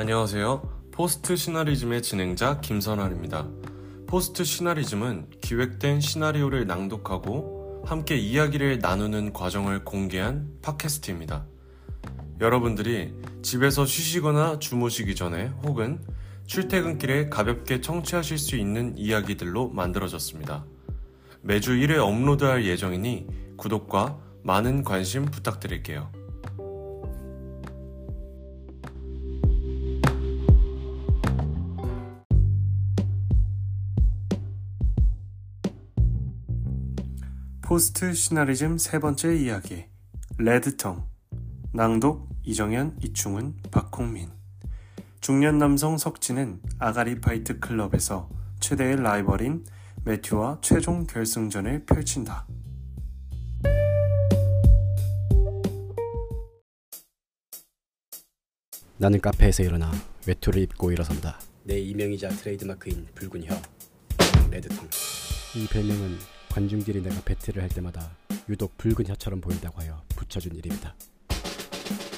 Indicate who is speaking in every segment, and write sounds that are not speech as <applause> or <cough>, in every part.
Speaker 1: 안녕하세요. 포스트 시나리즘의 진행자 김선환입니다. 포스트 시나리즘은 기획된 시나리오를 낭독하고 함께 이야기를 나누는 과정을 공개한 팟캐스트입니다. 여러분들이 집에서 쉬시거나 주무시기 전에 혹은 출퇴근길에 가볍게 청취하실 수 있는 이야기들로 만들어졌습니다. 매주 1회 업로드할 예정이니 구독과 많은 관심 부탁드릴게요. 포스트 시나리즘 세 번째 이야기 레드텅 낭독 이정현, 이충은, 박홍민 중년 남성 석진은 아가리 파이트 클럽에서 최대의 라이벌인 매튜와 최종 결승전을 펼친다.
Speaker 2: 나는 카페에서 일어나 외투를 입고 일어선다. 내 이명이자 트레이드마크인 붉은 혀, 레드텅. 이 별명은 관중들이 내가 배틀을 할 때마다 유독 붉은 혀처럼 보인다고 하여 붙여준 이름이다.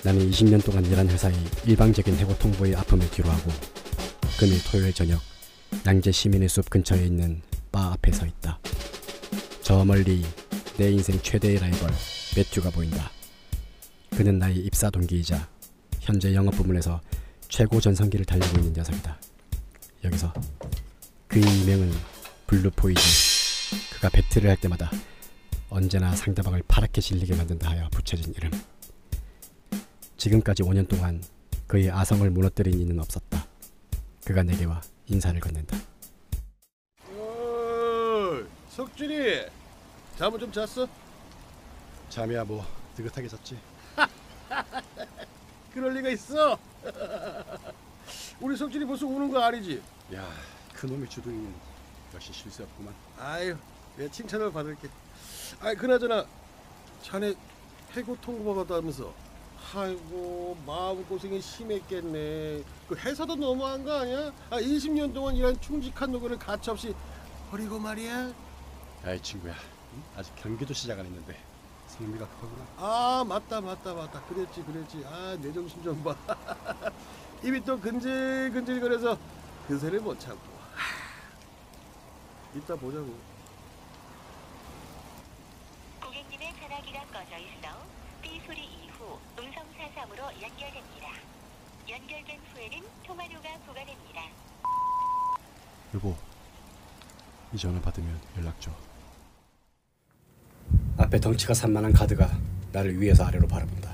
Speaker 2: 나는 20년 동안 일한 회사의 일방적인 해고 통보의 아픔을 뒤로하고 금일 토요일 저녁 양재 시민의 숲 근처에 있는 바 앞에 서 있다. 저 멀리 내 인생 최대의 라이벌 매튜가 보인다. 그는 나의 입사 동기이자 현재 영업 부문에서 최고 전성기를 달리고 있는 녀석이다. 여기서 그의 이명은 블루 포이즌. 그가 배틀을 할 때마다 언제나 상대방을 파랗게 질리게 만든다 하여 붙여진 이름. 지금까지 5년 동안 그의 아성을 무너뜨린 이는 없었다. 그가 내게 와 인사를 건넨다.
Speaker 3: 어, 석진이 잠은 좀 잤어?
Speaker 2: 잠이야 뭐 느긋하게 잤지. <laughs>
Speaker 3: 그럴 리가 있어. <laughs> 우리 석준이 벌써 우는 거 아니지?
Speaker 2: 야, 그놈의 주둥이는 역시 실수 없구만.
Speaker 3: 아유, 내 칭찬을 받을게. 아, 그나저나 자네 해고 통보 받았다면서. 아이고 마음 고생이 심했겠네. 그 회사도 너무한 거 아니야? 아, 20년 동안 일한 충직한 노고를 가차없이 버리고 말이야.
Speaker 2: 아이 친구야, 아직 경기도 시작 안 했는데 성미가 크구나.
Speaker 3: 아 맞다 맞다 맞다 그랬지 그랬지 아 내 정신 좀 봐 <laughs> 입이 또 근질근질거려서 그새를 못 참고 하, 이따 보자고
Speaker 4: 고객님의 전화기가 꺼져 있어 삐 소리 이후 음성 사sam으로 연결됩니다. 연결된 후에는 통화료가 부과됩니다.
Speaker 2: 여보, 이 전화 받으면 연락 줘. 앞에 덩치가 산만한 가드가 나를 위에서 아래로 바라본다.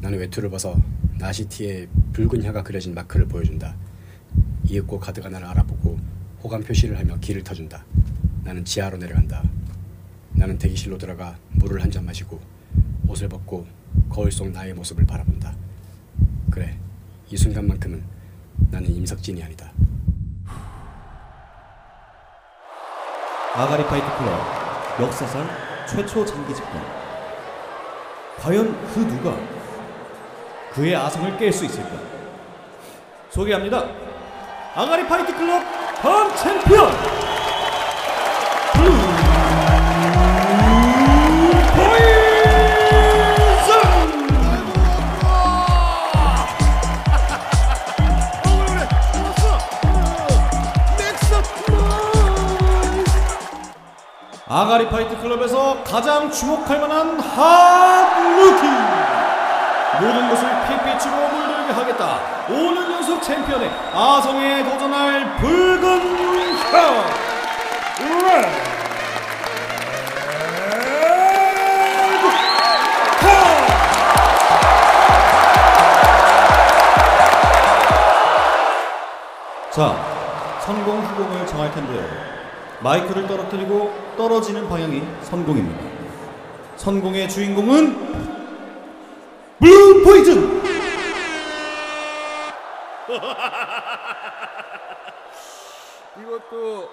Speaker 2: 나는 외투를 벗어 나시티에 붉은 혀가 그려진 마크를 보여준다. 이윽고 가드가 나를 알아보고 호감 표시를 하며 길을 터준다. 나는 지하로 내려간다. 나는 대기실로 들어가 물을 한 잔 마시고 옷을 벗고 거울 속 나의 모습을 바라본다. 그래, 이 순간만큼은 나는 임석진이 아니다.
Speaker 5: 아가리 파이트 클럽 역사상 최초 장기 집권. 과연 그 누가 그의 아성을 깰 수 있을까? 소개합니다. 아가리 파이트 클럽 현 챔피언 가장 주목할 만한 핫루키 모든 것을 핏빛으로 물들게 하겠다 5년 연속 챔피언의 아성에 도전할 붉은 혀 자, 성공 후공을 정할 텐데요. 마이크를 떨어뜨리고 떨어지는 방향이 성공입니다. 성공의 주인공은 블루 포이즌. <laughs>
Speaker 3: 이것도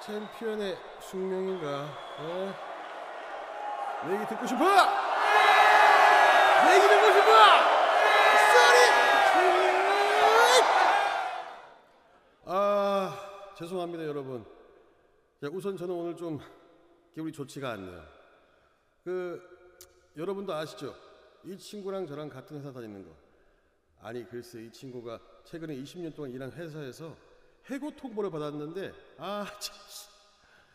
Speaker 3: 챔피언의 숙명인가? 어? 내 얘기 듣고 싶어? 내 얘기 듣고 싶어? Sorry 아 죄송합니다 여러분. 자, 우선 저는 오늘 좀 기분이 좋지가 않네요 그 여러분도 아시죠 이 친구랑 저랑 같은 회사 다니는 거 아니 글쎄 이 친구가 최근에 20년 동안 일한 회사에서 해고 통보를 받았는데 아 참.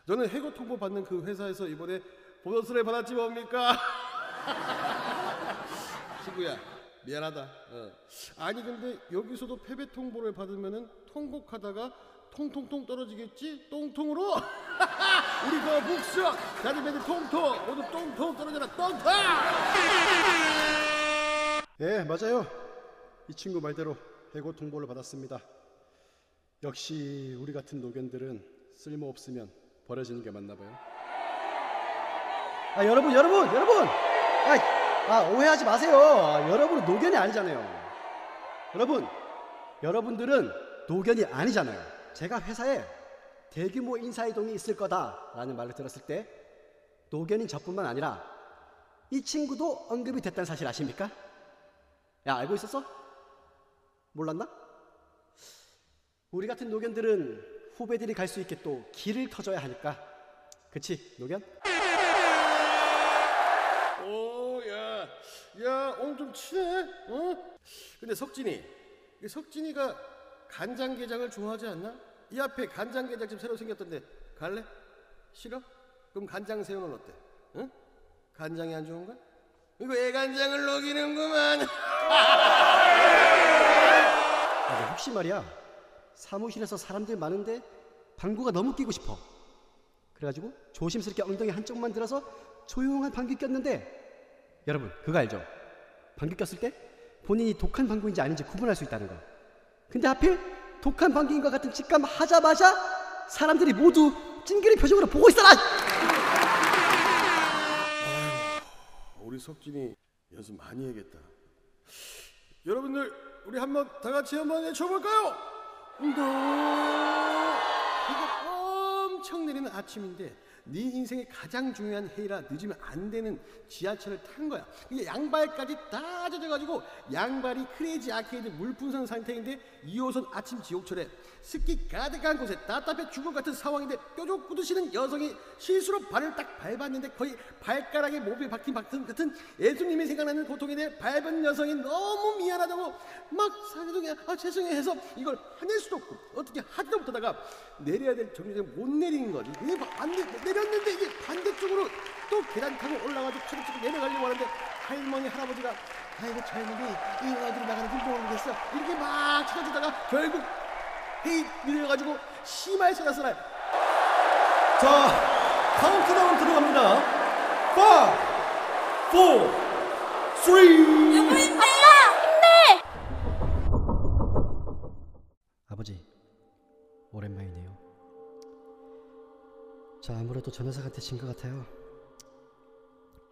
Speaker 3: 저는 해고 통보 받는 그 회사에서 이번에 보너스를 받았지 뭡니까? <laughs> 친구야 미안하다. 어. 아니 근데 여기서도 패배 통보를 받으면은 통곡하다가 통통통 떨어지겠지? 똥통으로? <laughs> 우리 그 복수 자리매들 통통 모두 똥통 떨어져라 똥통!
Speaker 2: 예, 맞아요. 이 친구 말대로 해고 통보를 받았습니다. 역시 우리 같은 노견들은 쓸모 없으면 버려지는 게 맞나 봐요. 아, 여러분, 여러분, 여러분! 아, 아 오해하지 마세요. 아, 여러분은 노견이 아니잖아요. 여러분, 여러분들은 노견이 아니잖아요. 제가 회사에 대규모 인사이동이 있을 거다라는 말을 들었을 때 노견인 저뿐만 아니라 이 친구도 언급이 됐다는 사실 아십니까? 야, 알고 있었어? 몰랐나? 우리 같은 노견들은 후배들이 갈 수 있게 또 길을 터줘야 하니까. 그치, 노견?
Speaker 3: 오, 야, 야, 오늘 좀 친해, 어? 근데 석진이, 이 석진이가 간장게장을 좋아하지 않나? 이 앞에 간장게장집 새로 생겼던데 갈래? 싫어? 그럼 간장 새우는 어때? 응? 간장이 안 좋은가? 이거 애간장을 녹이는구만. <laughs>
Speaker 2: 아, 너 혹시 말이야, 사무실에서 사람들 많은데 방구가 너무 끼고 싶어. 그래가지고 조심스럽게 엉덩이 한쪽만 들어서 조용한 방귀 꼈는데 여러분 그거 알죠? 방귀 꼈을 때 본인이 독한 방구인지 아닌지 구분할 수 있다는 거. 근데 하필 독한 방귀인 것 같은 직감 하자마자 사람들이 모두 찡그린 표정으로 보고 있어라.
Speaker 3: 우리 석진이 연습 많이 해야겠다. 여러분들 우리 한번 다 같이 한번 외쳐볼까요? 운동. 이거 엄청 내리는 아침인데 네 인생의 가장 중요한 회의라 늦으면 안 되는 지하철을 탄 거야. 이게 양발까지 다 젖어가지고 양발이 크레이지 아케이드 물풍선 상태인데 2호선 아침 지옥철에 습기 가득한 곳에 답답해 죽을 같은 상황인데 뾰족 굳으시는 여성이 실수로 발을 딱 밟았는데 거의 발가락에 몸이 박힌 박힌 같은 예수님이 생각나는 고통에 대해 밟은 여성이 너무 미안하다고 막 사정에 아 죄송해 해서 이걸 화낼 수도 없고 어떻게 하지도 못하다가 내려야 될 정류장에 못 내리는 거지 이게 안 내, 내렸는데 이게 반대쪽으로 또 계단 타고 올라가지고 차곡차곡 내려가려고 하는데 할머니 할아버지가 아이고 젊은이 이 아들이 나가는 운동을 모르겠어 이렇게 막 찾아주다가 결국 헤이 밀려가지고 심하게 찾았어요
Speaker 5: 자, 카운트다운 들어갑니다. 5, 4, 3.
Speaker 2: 아버지, 아무래도 저 녀석한테 진 것 같아요.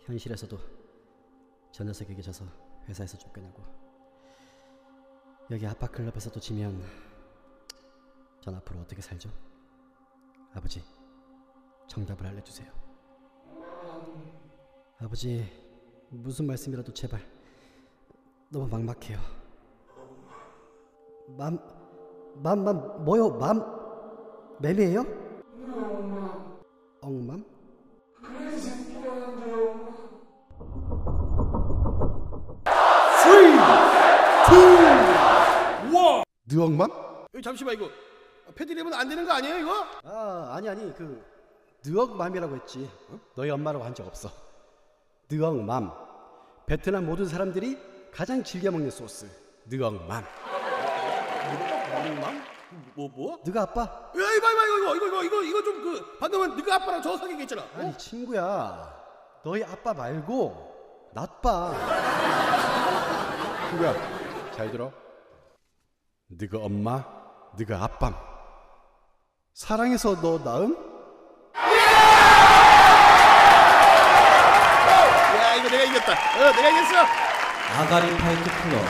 Speaker 2: 현실에서도 저 녀석에게 져서 회사에서 쫓겨나고 여기 아빠클럽에서도 지면 전 앞으로 어떻게 살죠? 아버지, 정답을 알려주세요. 아버지, 무슨 말씀이라도 제발 너무 막막해요. 맘, 맘, 맘, 뭐요? 맘, 매매예요? 엉맘? 느엉맘?
Speaker 3: 여기 잠시만 이거 패드립은 안 되는 거 아니에요 이거?
Speaker 2: 아, 아니 아니 그 느엉맘이라고 했지. 어? 너희 엄마라고 한 적 없어. 느엉맘. 베트남 모든 사람들이 가장 즐겨 먹는 소스. 느엉맘.
Speaker 3: 맘? 뭐 뭐?
Speaker 2: 느가 아빠?
Speaker 3: 야 이거 이거 이거 이거 이거 이거 이거 좀 그 방금은 네가 아빠랑 저 사귀게 했잖아 어?
Speaker 2: 아니 친구야. 너희 아빠 말고 나빠. 친구야, 잘 들어. 네가 엄마, 네가 아빠. 사랑해서 너 낳음?
Speaker 3: 야 이거 내가 이겼다 어 내가 이겼어
Speaker 5: 아가리 파이트 클럽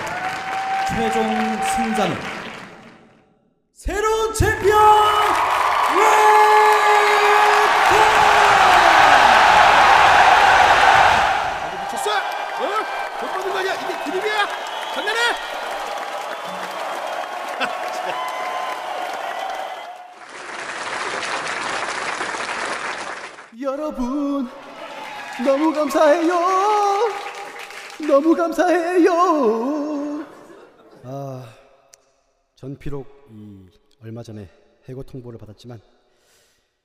Speaker 5: 최종 승자는 새로운 챔피언
Speaker 3: 아주 미쳤어 어? 못 받은 거 아니야 이게 드립이야 장난해
Speaker 2: 여러분 너무 감사해요. 너무 감사해요.
Speaker 6: 아, 전 비록 이 얼마 전에 해고 통보를 받았지만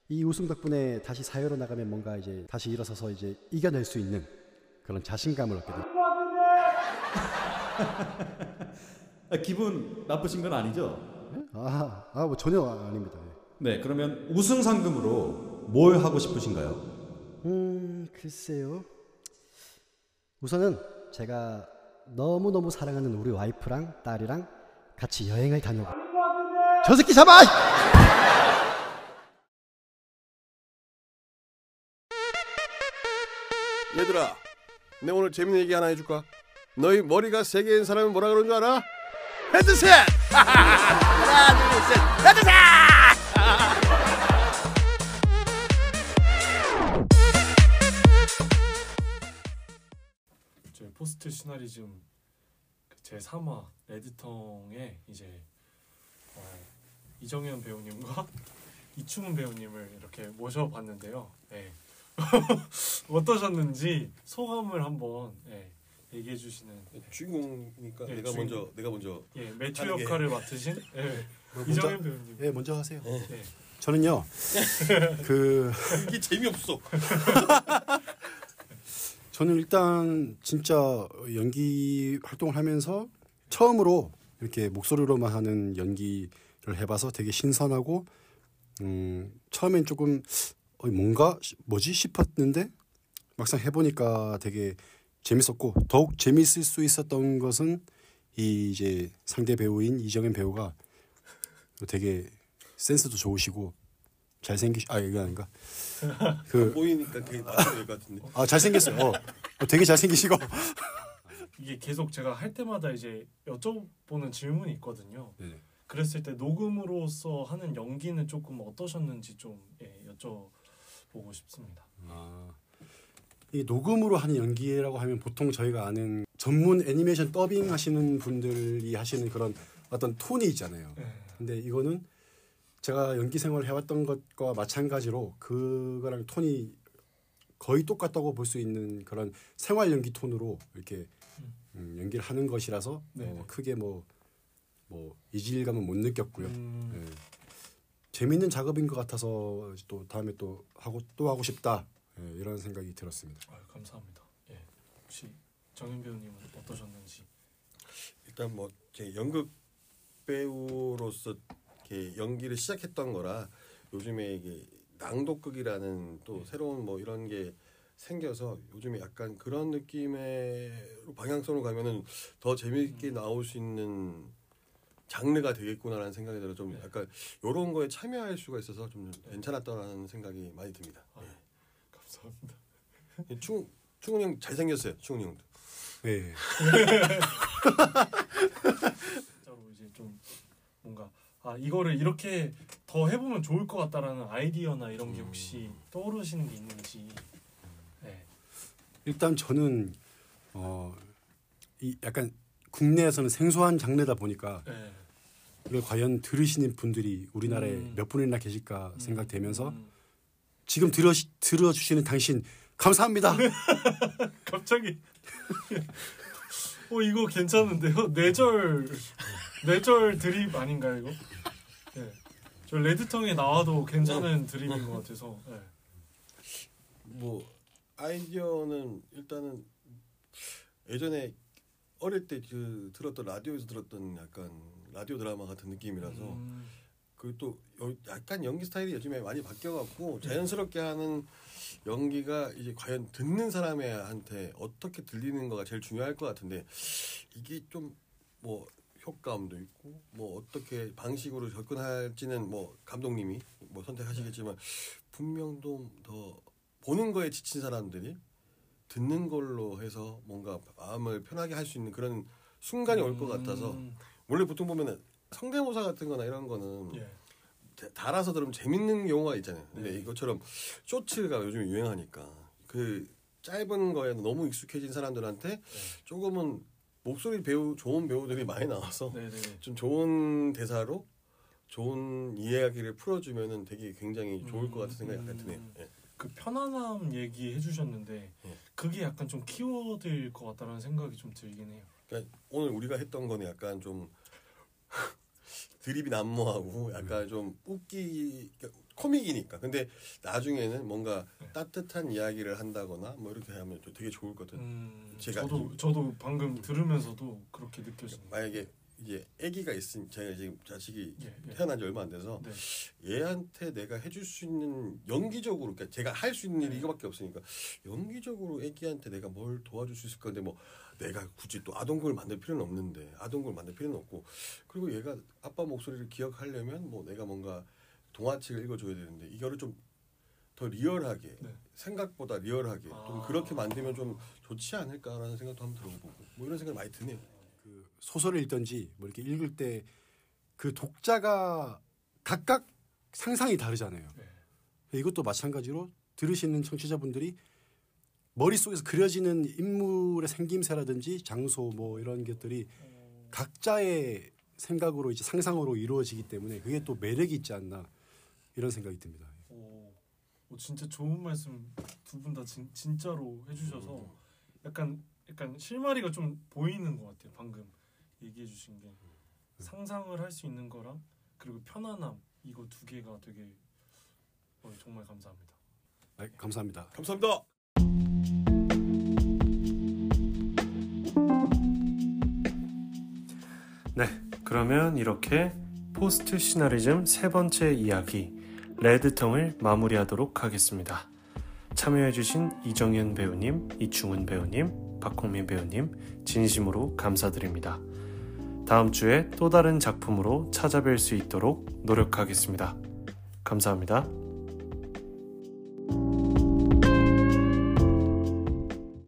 Speaker 6: 이 우승 덕분에 다시 사회로 나가면 뭔가 이제 다시 일어서서 이제 이겨낼 수 있는 그런 자신감을 얻게 됩니다. <laughs>
Speaker 5: 아, 기분 나쁘신 건 아니죠?
Speaker 6: 아, 아, 뭐 전혀 아닙니다.
Speaker 5: 네, 그러면 우승 상금으로 뭘 하고 싶으신가요?
Speaker 6: 음, 글쎄요. 우선은 제가 너무 너무 사랑하는 우리 와이프랑 딸이랑 같이 여행을 다녀고. 저 새끼 잡아!
Speaker 3: 얘들아, 내 오늘 재밌는 얘기 하나 해줄까? 너희 머리가 세 개인 사람이 뭐라 그러는 줄 알아? 헤드셋! 하나, 둘, 셋, 헤드셋!
Speaker 7: 저희 포스트 시나리즘 제 3화 레드텅에 이제 어, 이정현 배우님과 <laughs> 이충훈 배우님을 이렇게 모셔봤는데요. 네. <laughs> 어떠셨는지 소감을 한번 예, 얘기해 주시는
Speaker 3: 주인공이니까
Speaker 7: 네,
Speaker 3: 내가
Speaker 7: 주인공.
Speaker 3: 먼저 내가 먼저
Speaker 7: 예, 매튜
Speaker 3: 하는 게.
Speaker 7: 역할을 맡으신 예,
Speaker 6: 먼저-
Speaker 7: 이정현 배우님.
Speaker 6: 예, 먼저 하세요.
Speaker 7: 네.
Speaker 6: 저는요, <laughs> 그,
Speaker 3: 이게 재미없어.
Speaker 6: 저는 일단 진짜 연기 활동을 하면서 처음으로 이렇게 목소리로만 하는 연기를 해봐서 되게 신선하고, 음, 처음엔 조금, 어, 뭔가, 시- 뭐지? 싶었는데, 막상 해보니까 되게 재밌었고, 더욱 재밌을 수 있었던 것은 이 이제 상대 배우인 이정현 배우가 되게 센스도 좋으시고, 잘생기시, 아, 이거 아닌가? <laughs> 그,
Speaker 3: 보이니까 그게 맞아야 될것 같은데.
Speaker 6: 아 잘생겼어요. 어. 어, 되게 잘생기시고. <laughs>
Speaker 7: 이게 계속 제가 할 때마다 이제 여쭤보는 질문이 있거든요.
Speaker 6: 네.
Speaker 7: 그랬을 때 녹음으로서 하는 연기는 조금 어떠셨는지 좀 예, 여쭤보고 싶습니다.
Speaker 6: 아, 이 녹음으로 하는 연기라고 하면 보통 저희가 아는 전문 애니메이션 더빙 하시는 분들이 하시는 그런 어떤 톤이 있잖아요.
Speaker 7: 예.
Speaker 6: 근데 이거는 제가 연기 생활을 해왔던 것과 마찬가지로 그거랑 톤이 거의 똑같다고 볼 수 있는 그런 생활 연기 톤으로 이렇게 음, 연기를 하는 것이라서. 뭐 크게 뭐, 뭐 이질감은 못 느꼈고요.
Speaker 7: 음,
Speaker 6: 예. 재밌는 작업인 것 같아서 또 다음에 또 하고 또 하고 싶다 예, 이런 생각이 들었습니다.
Speaker 7: 아유, 감사합니다. 예. 혹시 정현 배우님은 어떠셨는지?
Speaker 3: 일단 뭐 제 연극 배우로서 이렇게 연기를 시작했던 거라 요즘에 이게 낭독극이라는 또 새로운 뭐 이런 게 생겨서 요즘에 약간 그런 느낌의 방향성으로 가면은 더 재미있게 나올 수 있는 장르가 되겠구나라는 생각이 들어 좀 약간 이런 거에 참여할 수가 있어서 좀 괜찮았다라는 생각이 많이 듭니다.
Speaker 7: 감사합니다.
Speaker 3: 예. 충 충훈 형 잘생겼어요. 충훈 형도.
Speaker 6: 예. <laughs>
Speaker 7: 진짜로 이제 좀 뭔가 아 이거를 이렇게 더 해보면 좋을 것 같다라는 아이디어나 이런 게 혹시 떠오르시는 게 있는지. 네.
Speaker 6: 일단 저는 어, 이 약간 국내에서는 생소한 장르다 보니까
Speaker 7: 네.
Speaker 6: 이걸 과연 들으시는 분들이 우리나라에
Speaker 7: 음.
Speaker 6: 몇 분이나 계실까 생각되면서
Speaker 7: 음,
Speaker 6: 지금 들어 들어주시는 당신 감사합니다. <laughs>
Speaker 7: 갑자기 어 이거 괜찮은데요? 뇌절 뇌절 드립 아닌가요 이거? 네. 저 레드텅에 나와도 괜찮은 드립인 것 같아서. 네.
Speaker 3: 뭐 아이디어는 일단은 예전에 어릴 때 그 들었던 라디오에서 들었던 약간 라디오 드라마 같은 느낌이라서
Speaker 7: 음,
Speaker 3: 그리고 또 여- 약간 연기 스타일이 요즘에 많이 바뀌어갖고 자연스럽게 하는 연기가 이제 과연 듣는 사람한테 어떻게 들리는 거가 제일 중요할 것 같은데 이게 좀 뭐 효과음도 있고 뭐 어떻게 방식으로 접근할지는 뭐 감독님이 뭐 선택하시겠지만 분명 좀더 보는 거에 지친 사람들이 듣는 걸로 해서 뭔가 마음을 편하게 할 수 있는 그런 순간이 올 것 같아서
Speaker 7: 음,
Speaker 3: 원래 보통 보면은 성대모사 같은 거나 이런 거는
Speaker 7: 예.
Speaker 3: 다- 달아서 들으면 재밌는 경우가 있잖아요. 근데
Speaker 7: 네.
Speaker 3: 이것처럼 쇼츠가 요즘 유행하니까 그 짧은 거에 너무 익숙해진 사람들한테 조금은 목소리 배우 좋은 배우들이 많이 나와서
Speaker 7: 네네.
Speaker 3: 좀 좋은 대사로 좋은 이야기를 풀어주면은 되게 굉장히 좋을 것 같은 생각이 약간 드네요. 예.
Speaker 7: 그 편안함 얘기해 주셨는데
Speaker 3: 예.
Speaker 7: 그게 약간 좀 키워드일 것 같다는 생각이 좀 들긴 해요.
Speaker 3: 그러니까 오늘 우리가 했던 거는 약간 좀 드립이 난무하고 약간 좀 웃기 코믹이니까. 근데 나중에는 뭔가 따뜻한 이야기를 한다거나 뭐 이렇게 하면 좀 되게 좋을 것 같아요.
Speaker 7: 음,
Speaker 3: 제가
Speaker 7: 저도 저도 방금 들으면서도 그렇게 느껴지네요.
Speaker 3: 만약에 이제 아기가 있으니 제가 지금 자식이
Speaker 7: 예, 예.
Speaker 3: 태어난 지 얼마 안 돼서
Speaker 7: 네.
Speaker 3: 얘한테 내가 해줄 수 있는 연기적으로 그러니까 제가 할 수 있는 일이 이거밖에 없으니까 연기적으로 애기한테 내가 뭘 도와줄 수 있을 건데 뭐 내가 굳이 또 아동극을 만들 필요는 없는데 아동극을 만들 필요는 없고 그리고 얘가 아빠 목소리를 기억하려면 뭐 내가 뭔가 동화책을 읽어줘야 되는데 이거를 좀 더 리얼하게
Speaker 7: 네.
Speaker 3: 생각보다 리얼하게 좀
Speaker 7: 아.
Speaker 3: 그렇게 만들면 좀 좋지 않을까라는 생각도 한번 들어보고 뭐 이런 생각 많이 드네요.
Speaker 6: 그 소설을 읽든지 뭐 이렇게 읽을 때 그 독자가 각각 상상이 다르잖아요.
Speaker 7: 네.
Speaker 6: 이것도 마찬가지로 들으시는 청취자분들이 머릿속에서 그려지는 인물의 생김새라든지 장소 뭐 이런 것들이 각자의 생각으로 이제 상상으로 이루어지기 때문에 그게 또 매력이 있지 않나 이런 생각이 듭니다.
Speaker 7: 오, 오, 진짜 좋은 말씀 두 분 다 진짜로 해주셔서 약간 약간 실마리가 좀 보이는 것 같아요. 방금 얘기해 주신 게 상상을 할 수 있는 거랑 그리고 편안함 이거 두 개가 되게 어, 정말 감사합니다.
Speaker 6: 아, 감사합니다.
Speaker 3: 감사합니다.
Speaker 7: 네, 그러면 이렇게 포스트 시나리즘 세 번째 이야기 레드텅을 마무리하도록 하겠습니다. 참여해주신 이정현 배우님, 이충은 배우님, 박홍민 배우님 진심으로 감사드립니다. 다음 주에 또 다른 작품으로 찾아뵐 수 있도록 노력하겠습니다. 감사합니다.